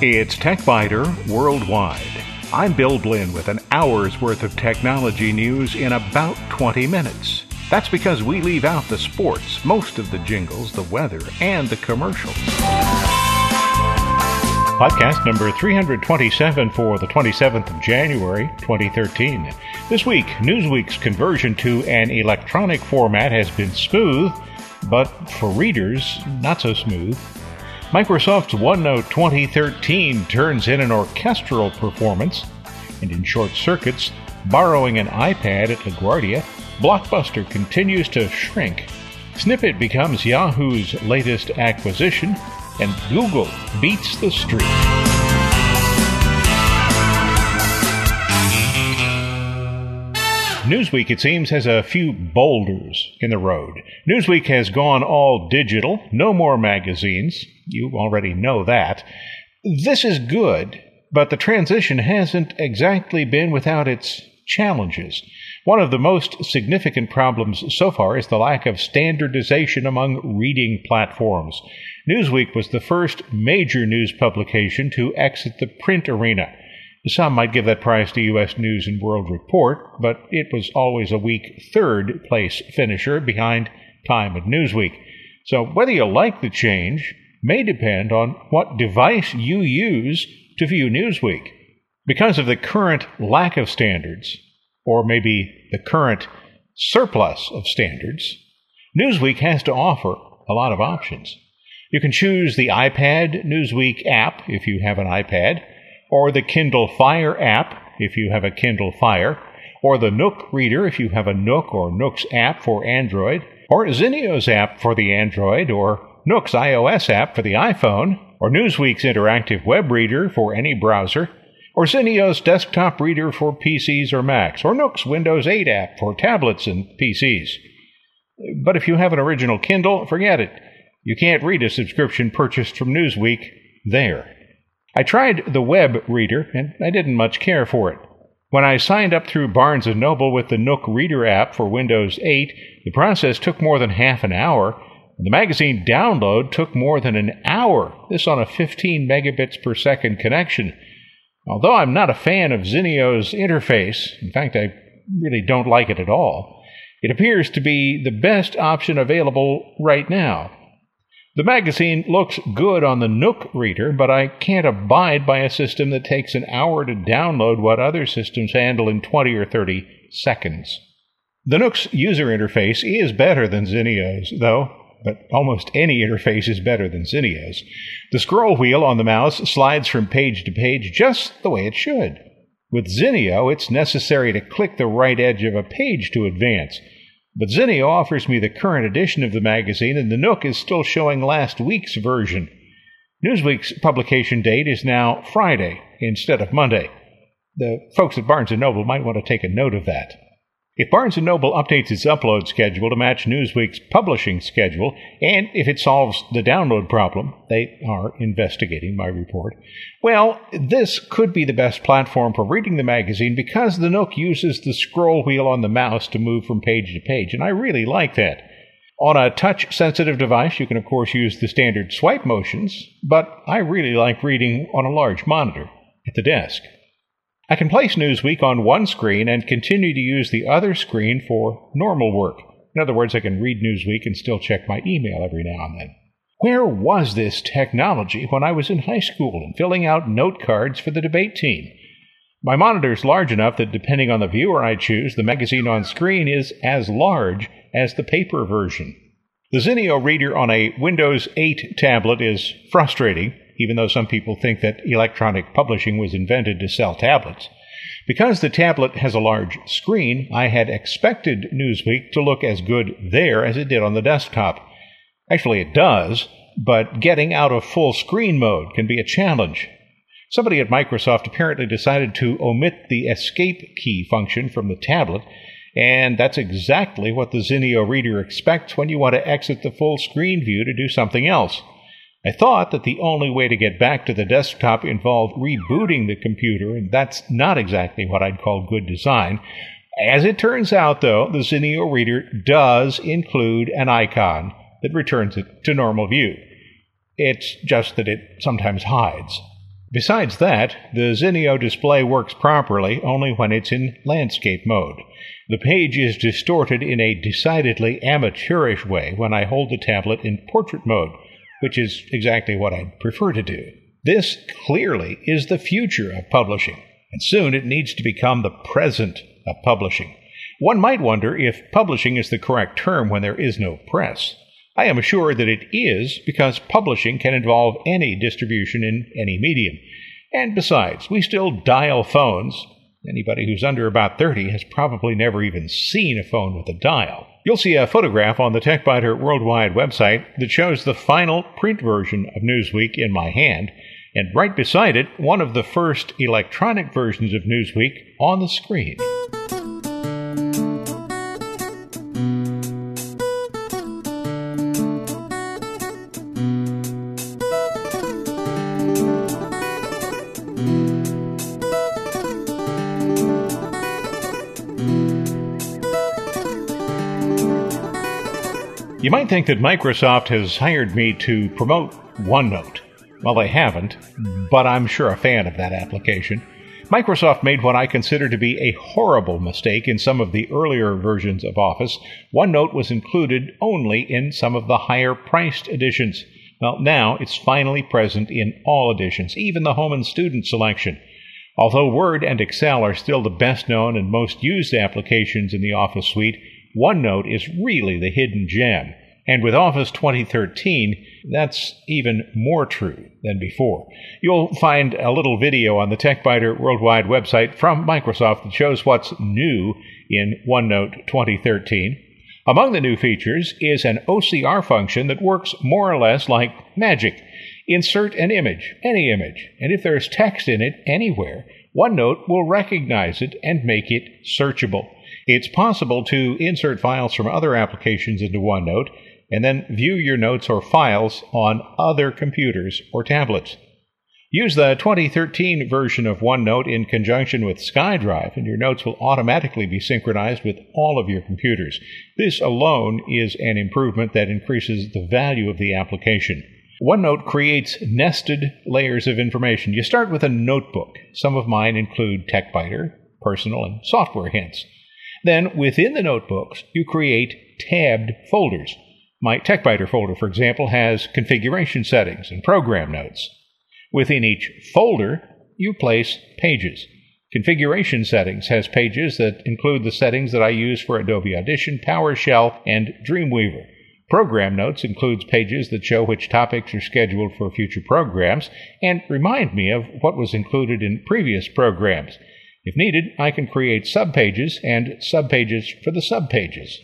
It's TechByter Worldwide. I'm Bill Blinn with an hour's worth of technology news in about 20 minutes. That's because we leave out the sports, most of the jingles, the weather, and the commercials. Podcast number 327 for the 27th of January, 2013. This week, Newsweek's conversion to an electronic format has been smooth, but for readers, not so smooth. Microsoft's OneNote 2013 turns in an orchestral performance, and in short circuits, borrowing an iPad at LaGuardia, Blockbuster continues to shrink. Snippet becomes Yahoo's latest acquisition, and Google beats the streak. Newsweek, it seems, has a few boulders in the road. Newsweek has gone all digital, no more magazines. You already know that. This is good, but the transition hasn't exactly been without its challenges. One of the most significant problems so far is the lack of standardization among reading platforms. Newsweek was the first major news publication to exit the print arena. Some might give that prize to U.S. News and World Report, but it was always a weak third place finisher behind Time and Newsweek. So whether you like the change may depend on what device you use to view Newsweek. Because of the current lack of standards, or maybe the current surplus of standards, Newsweek has to offer a lot of options. You can choose the iPad Newsweek app if you have an iPad or the Kindle Fire app if you have a Kindle Fire, or the Nook Reader if you have a Nook or Nook's app for Android, or Zinio's app for the Android, or Nook's iOS app for the iPhone, or Newsweek's interactive web reader for any browser, or Zinio's desktop reader for PCs or Macs, or Nook's Windows 8 app for tablets and PCs. But if you have an original Kindle, forget it. You can't read a subscription purchased from Newsweek there. I tried the web reader, and I didn't much care for it. When I signed up through Barnes & Noble with the Nook Reader app for Windows 8, the process took more than half an hour. And the magazine download took more than an hour, this on a 15 megabits per second connection. Although I'm not a fan of Zinio's interface, in fact, I really don't like it at all, it appears to be the best option available right now. The magazine looks good on the Nook reader, but I can't abide by a system that takes an hour to download what other systems handle in 20 or 30 seconds. The Nook's user interface is better than Zinio's, though, but almost any interface is better than Zinio's. The scroll wheel on the mouse slides from page to page just the way it should. With Zinio, it's necessary to click the right edge of a page to advance. But Zinio offers me the current edition of the magazine, and the Nook is still showing last week's version. Newsweek's publication date is now Friday instead of Monday. The folks at Barnes & Noble might want to take a note of that. If Barnes & Noble updates its upload schedule to match Newsweek's publishing schedule, and if it solves the download problem, they are investigating my report, well, this could be the best platform for reading the magazine because the Nook uses the scroll wheel on the mouse to move from page to page, and I really like that. On a touch sensitive device, you can of course use the standard swipe motions, but I really like reading on a large monitor at the desk. I can place Newsweek on one screen and continue to use the other screen for normal work. In other words, I can read Newsweek and still check my email every now and then. Where was this technology when I was in high school and filling out note cards for the debate team? My monitor is large enough that depending on the viewer I choose, the magazine on screen is as large as the paper version. The Zinio reader on a Windows 8 tablet is frustrating even though some people think that electronic publishing was invented to sell tablets. Because the tablet has a large screen, I had expected Newsweek to look as good there as it did on the desktop. Actually, it does, but getting out of full screen mode can be a challenge. Somebody at Microsoft apparently decided to omit the escape key function from the tablet, and that's exactly what the Zinio reader expects when you want to exit the full screen view to do something else. I thought that the only way to get back to the desktop involved rebooting the computer, and that's not exactly what I'd call good design. As it turns out, though, the Zinio reader does include an icon that returns it to normal view. It's just that it sometimes hides. Besides that, the Zinio display works properly only when it's in landscape mode. The page is distorted in a decidedly amateurish way when I hold the tablet in portrait mode, which is exactly what I'd prefer to do. This clearly is the future of publishing, and soon it needs to become the present of publishing. One might wonder if publishing is the correct term when there is no press. I am assured that it is because publishing can involve any distribution in any medium. And besides, we still dial phones. Anybody who's under about 30 has probably never even seen a phone with a dial. You'll see a photograph on the TechByter Worldwide website that shows the final print version of Newsweek in my hand, and right beside it, one of the first electronic versions of Newsweek on the screen. You might think that Microsoft has hired me to promote OneNote. Well, they haven't, but I'm sure a fan of that application. Microsoft made what I consider to be a horrible mistake in some of the earlier versions of Office. OneNote was included only in some of the higher priced editions. Well, now it's finally present in all editions, even the home and student selection. Although Word and Excel are still the best known and most used applications in the Office suite, OneNote is really the hidden gem. And with Office 2013, that's even more true than before. You'll find a little video on the TechByter Worldwide website from Microsoft that shows what's new in OneNote 2013. Among the new features is an OCR function that works more or less like magic. Insert an image, any image, and if there's text in it anywhere, OneNote will recognize it and make it searchable. It's possible to insert files from other applications into OneNote and then view your notes or files on other computers or tablets. Use the 2013 version of OneNote in conjunction with SkyDrive, and your notes will automatically be synchronized with all of your computers. This alone is an improvement that increases the value of the application. OneNote creates nested layers of information. You start with a notebook. Some of mine include TechByter, personal, and software hints. Then, within the notebooks, you create tabbed folders. My TechByter folder, for example, has configuration settings and program notes. Within each folder, you place pages. Configuration settings has pages that include the settings that I use for Adobe Audition, PowerShell, and Dreamweaver. Program Notes includes pages that show which topics are scheduled for future programs and remind me of what was included in previous programs. If needed, I can create subpages and subpages for the subpages.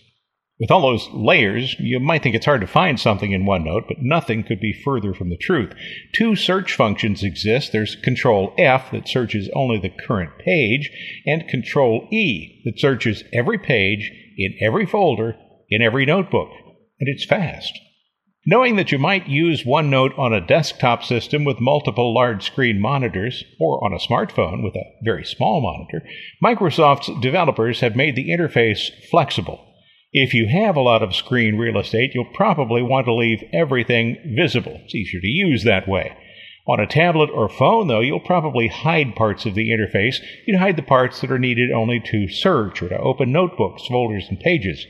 With all those layers, you might think it's hard to find something in OneNote, but nothing could be further from the truth. Two search functions exist. There's Control F that searches only the current page, and Control E that searches every page in every folder in every notebook. And it's fast. Knowing that you might use OneNote on a desktop system with multiple large screen monitors, or on a smartphone with a very small monitor, Microsoft's developers have made the interface flexible. If you have a lot of screen real estate, you'll probably want to leave everything visible. It's easier to use that way. On a tablet or phone, though, you'll probably hide parts of the interface. You'd hide the parts that are needed only to search or to open notebooks, folders, and pages.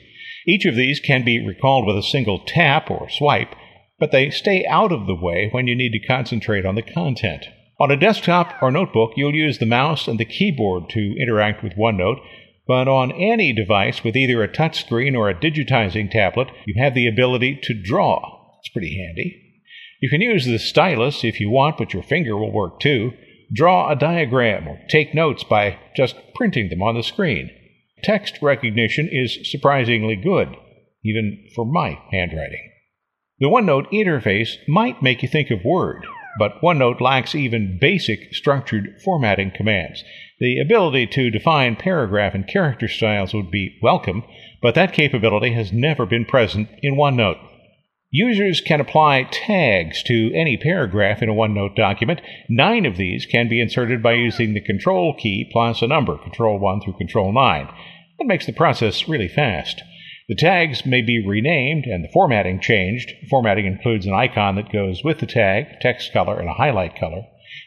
Each of these can be recalled with a single tap or swipe, but they stay out of the way when you need to concentrate on the content. On a desktop or notebook, you'll use the mouse and the keyboard to interact with OneNote, but on any device with either a touchscreen or a digitizing tablet, you have the ability to draw. It's pretty handy. You can use the stylus if you want, but your finger will work too. Draw a diagram or take notes by just printing them on the screen text recognition is surprisingly good, even for my handwriting. The OneNote interface might make you think of Word, but OneNote lacks even basic structured formatting commands. The ability to define paragraph and character styles would be welcome, but that capability has never been present in OneNote. Users can apply tags to any paragraph in a OneNote document. Nine of these can be inserted by using the Control key plus a number, Control 1 through Control 9. That makes the process really fast. The tags may be renamed and the formatting changed. Formatting includes an icon that goes with the tag, text color, and a highlight color.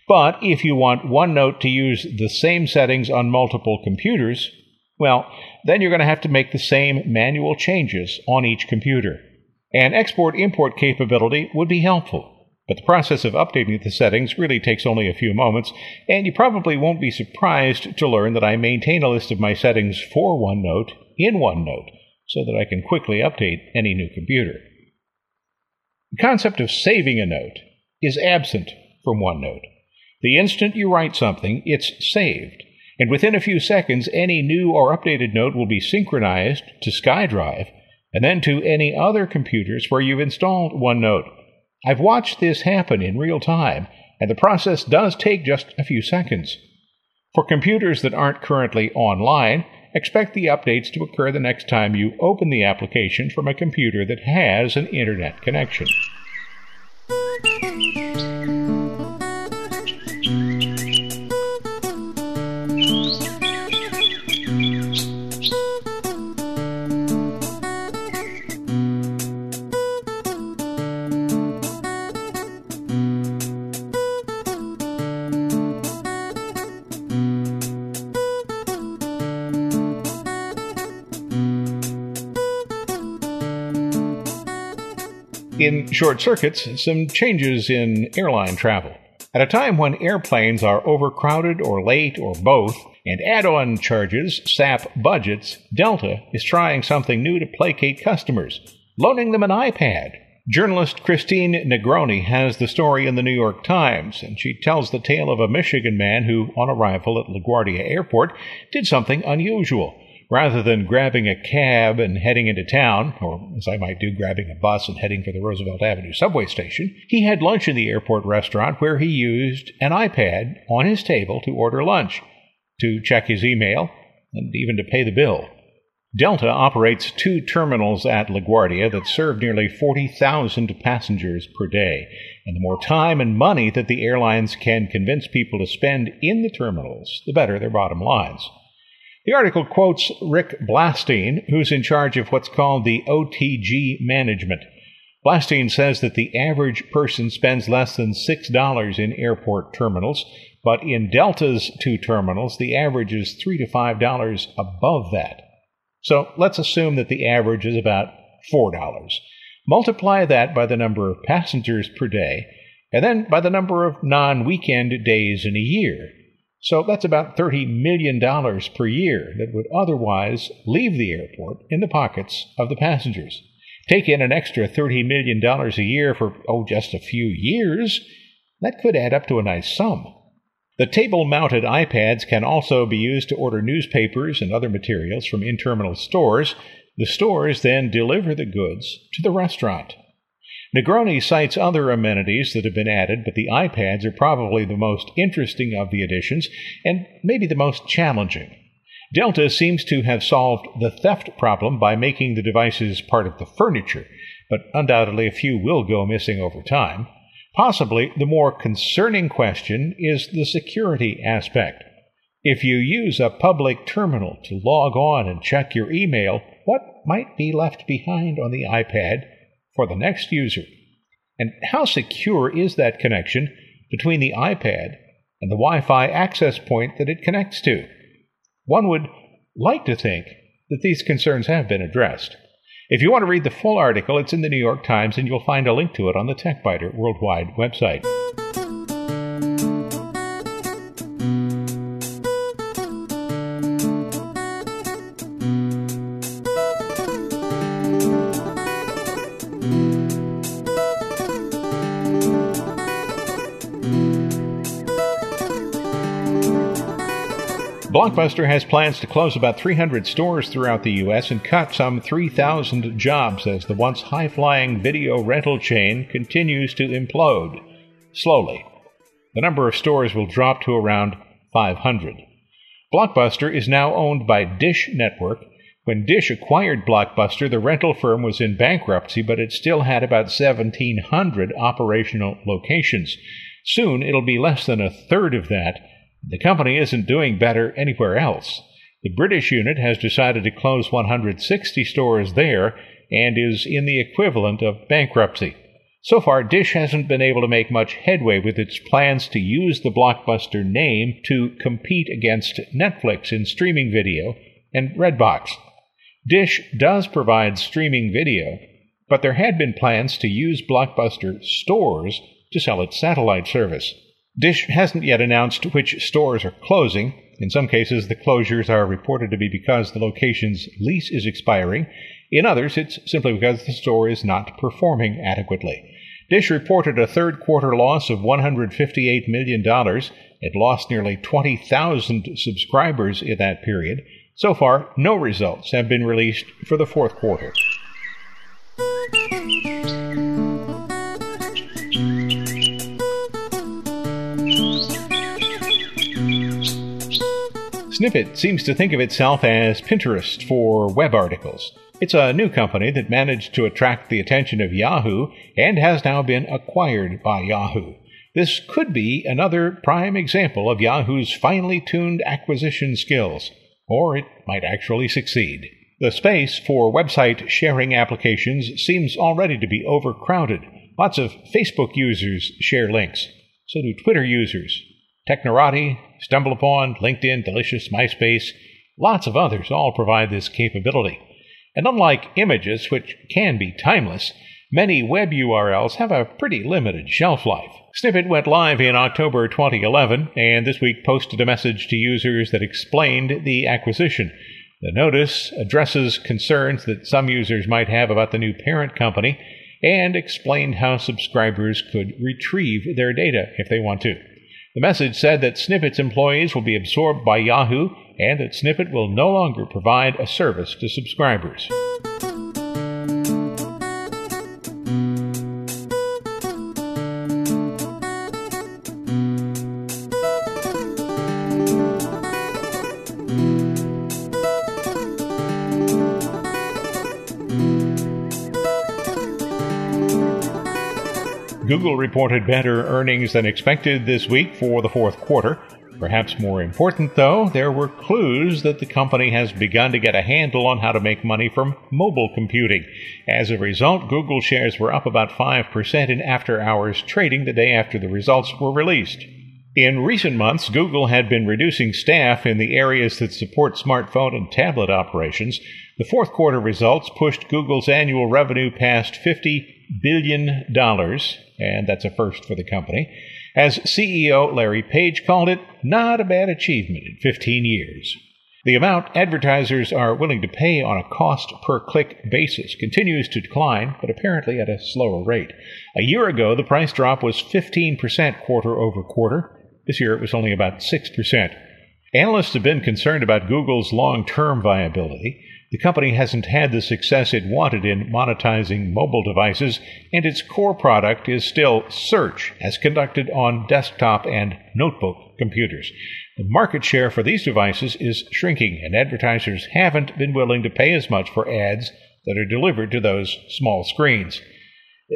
But if you want OneNote to use the same settings on multiple computers, well, then you're going to have to make the same manual changes on each computer. An export import capability would be helpful. But the process of updating the settings really takes only a few moments, and you probably won't be surprised to learn that I maintain a list of my settings for OneNote in OneNote so that I can quickly update any new computer. The concept of saving a note is absent from OneNote. The instant you write something, it's saved, and within a few seconds, any new or updated note will be synchronized to SkyDrive and then to any other computers where you've installed OneNote. I've watched this happen in real time, and the process does take just a few seconds. For computers that aren't currently online, expect the updates to occur the next time you open the application from a computer that has an internet connection. Short circuits, some changes in airline travel. At a time when airplanes are overcrowded or late or both, and add on charges sap budgets, Delta is trying something new to placate customers, loaning them an iPad. Journalist Christine Negroni has the story in the New York Times, and she tells the tale of a Michigan man who, on arrival at LaGuardia Airport, did something unusual rather than grabbing a cab and heading into town, or as I might do, grabbing a bus and heading for the Roosevelt Avenue subway station, he had lunch in the airport restaurant where he used an iPad on his table to order lunch, to check his email, and even to pay the bill. Delta operates two terminals at LaGuardia that serve nearly 40,000 passengers per day. And the more time and money that the airlines can convince people to spend in the terminals, the better their bottom lines. The article quotes Rick Blatstein, who's in charge of what's called the OTG management. Blatstein says that the average person spends less than $6 in airport terminals, but in Delta's two terminals, the average is 3 to $5 above that. So let's assume that the average is about $4. Multiply that by the number of passengers per day, and then by the number of non weekend days in a year. So that's about $30 million per year that would otherwise leave the airport in the pockets of the passengers. Take in an extra $30 million a year for, oh, just a few years. That could add up to a nice sum. The table mounted iPads can also be used to order newspapers and other materials from in terminal stores. The stores then deliver the goods to the restaurant. Negroni cites other amenities that have been added, but the iPads are probably the most interesting of the additions and maybe the most challenging. Delta seems to have solved the theft problem by making the devices part of the furniture, but undoubtedly a few will go missing over time. Possibly the more concerning question is the security aspect. If you use a public terminal to log on and check your email, what might be left behind on the iPad for the next user. And how secure is that connection between the iPad and the Wi Fi access point that it connects to? One would like to think that these concerns have been addressed. If you want to read the full article, it's in the New York Times, and you'll find a link to it on the TechByter Worldwide website. Blockbuster has plans to close about 300 stores throughout the U.S. and cut some 3,000 jobs as the once high flying video rental chain continues to implode. Slowly. The number of stores will drop to around 500. Blockbuster is now owned by Dish Network. When Dish acquired Blockbuster, the rental firm was in bankruptcy, but it still had about 1,700 operational locations. Soon it'll be less than a third of that the company isn't doing better anywhere else. The British unit has decided to close 160 stores there and is in the equivalent of bankruptcy. So far, Dish hasn't been able to make much headway with its plans to use the Blockbuster name to compete against Netflix in streaming video and Redbox. Dish does provide streaming video, but there had been plans to use Blockbuster stores to sell its satellite service. Dish hasn't yet announced which stores are closing. In some cases, the closures are reported to be because the location's lease is expiring. In others, it's simply because the store is not performing adequately. Dish reported a third quarter loss of $158 million. It lost nearly 20,000 subscribers in that period. So far, no results have been released for the fourth quarter. Snipit seems to think of itself as Pinterest for web articles. It's a new company that managed to attract the attention of Yahoo and has now been acquired by Yahoo. This could be another prime example of Yahoo's finely tuned acquisition skills, or it might actually succeed. The space for website sharing applications seems already to be overcrowded. Lots of Facebook users share links. So do Twitter users. Technorati, StumbleUpon, LinkedIn, Delicious, MySpace, lots of others all provide this capability. And unlike images, which can be timeless, many web URLs have a pretty limited shelf life. Snippet went live in October 2011 and this week posted a message to users that explained the acquisition. The notice addresses concerns that some users might have about the new parent company and explained how subscribers could retrieve their data if they want to. The message said that Snippet's employees will be absorbed by Yahoo and that Snippet will no longer provide a service to subscribers. Google reported better earnings than expected this week for the fourth quarter. Perhaps more important, though, there were clues that the company has begun to get a handle on how to make money from mobile computing. As a result, Google shares were up about 5% in after hours trading the day after the results were released. In recent months, Google had been reducing staff in the areas that support smartphone and tablet operations. The fourth quarter results pushed Google's annual revenue past $50 billion, and that's a first for the company. As CEO Larry Page called it, not a bad achievement in 15 years. The amount advertisers are willing to pay on a cost per click basis continues to decline, but apparently at a slower rate. A year ago, the price drop was 15% quarter over quarter. This year it was only about 6%. Analysts have been concerned about Google's long term viability. The company hasn't had the success it wanted in monetizing mobile devices, and its core product is still search, as conducted on desktop and notebook computers. The market share for these devices is shrinking, and advertisers haven't been willing to pay as much for ads that are delivered to those small screens.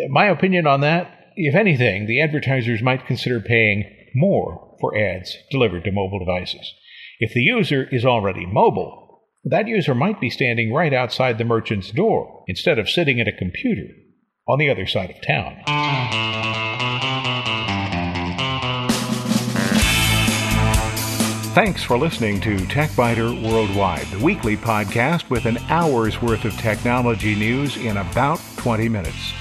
My opinion on that, if anything, the advertisers might consider paying more for ads delivered to mobile devices. If the user is already mobile, that user might be standing right outside the merchant's door instead of sitting at a computer on the other side of town. Thanks for listening to TechByter Worldwide, the weekly podcast with an hour's worth of technology news in about 20 minutes.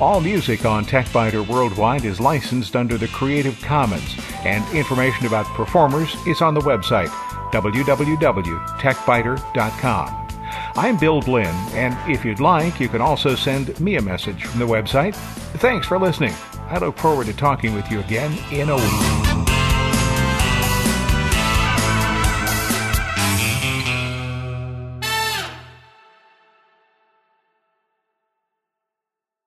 All music on TechByter Worldwide is licensed under the Creative Commons, and information about performers is on the website www.techbyter.com. I'm Bill Blinn, and if you'd like, you can also send me a message from the website. Thanks for listening. I look forward to talking with you again in a week.